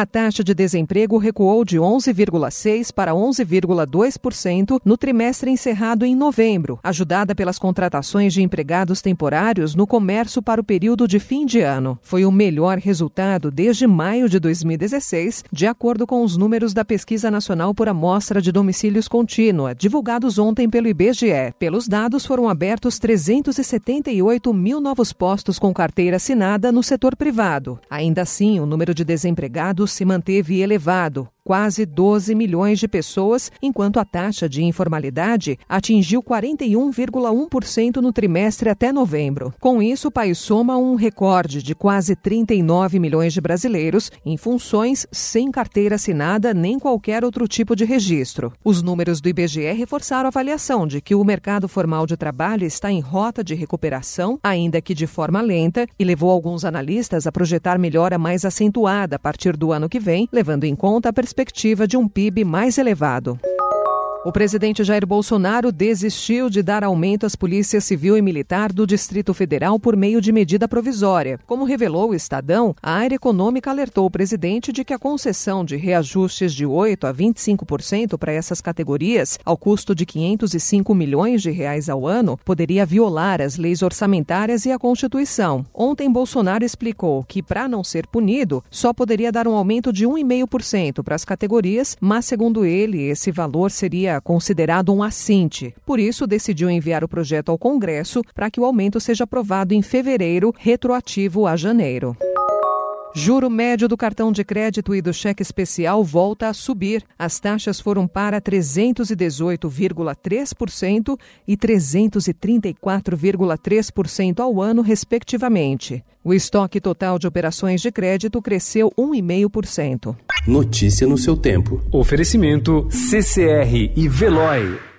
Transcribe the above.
A taxa de desemprego recuou de 11,6% para 11,2% no trimestre encerrado em novembro, ajudada pelas contratações de empregados temporários no comércio para o período de fim de ano. Foi o melhor resultado desde maio de 2016, de acordo com os números da Pesquisa Nacional por Amostra de Domicílios Contínua, divulgados ontem pelo IBGE. Pelos dados, foram abertos 378 mil novos postos com carteira assinada no setor privado. Ainda assim, o número de desempregados se manteve elevado, quase 12 milhões de pessoas, enquanto a taxa de informalidade atingiu 41,1% no trimestre até novembro. Com isso, o país soma um recorde de quase 39 milhões de brasileiros em funções sem carteira assinada nem qualquer outro tipo de registro. Os números do IBGE reforçaram a avaliação de que o mercado formal de trabalho está em rota de recuperação, ainda que de forma lenta, e levou alguns analistas a projetar melhora mais acentuada a partir do ano que vem, levando em conta a perspectiva de um PIB mais elevado. O presidente Jair Bolsonaro desistiu de dar aumento às polícias civil e militar do Distrito Federal por meio de medida provisória. Como revelou o Estadão, a área econômica alertou o presidente de que a concessão de reajustes de 8 a 25% para essas categorias, ao custo de 505 milhões de reais ao ano, poderia violar as leis orçamentárias e a Constituição. Ontem Bolsonaro explicou que para não ser punido, só poderia dar um aumento de 1,5% para as categorias, mas segundo ele, esse valor seria considerado um assinte. Por isso, decidiu enviar o projeto ao Congresso para que o aumento seja aprovado em fevereiro, retroativo a janeiro. Juro médio do cartão de crédito e do cheque especial volta a subir. As taxas foram para 318,3% e 334,3% ao ano, respectivamente. O estoque total de operações de crédito cresceu 1,5%. Notícia no seu tempo. Oferecimento CCR e Veloy.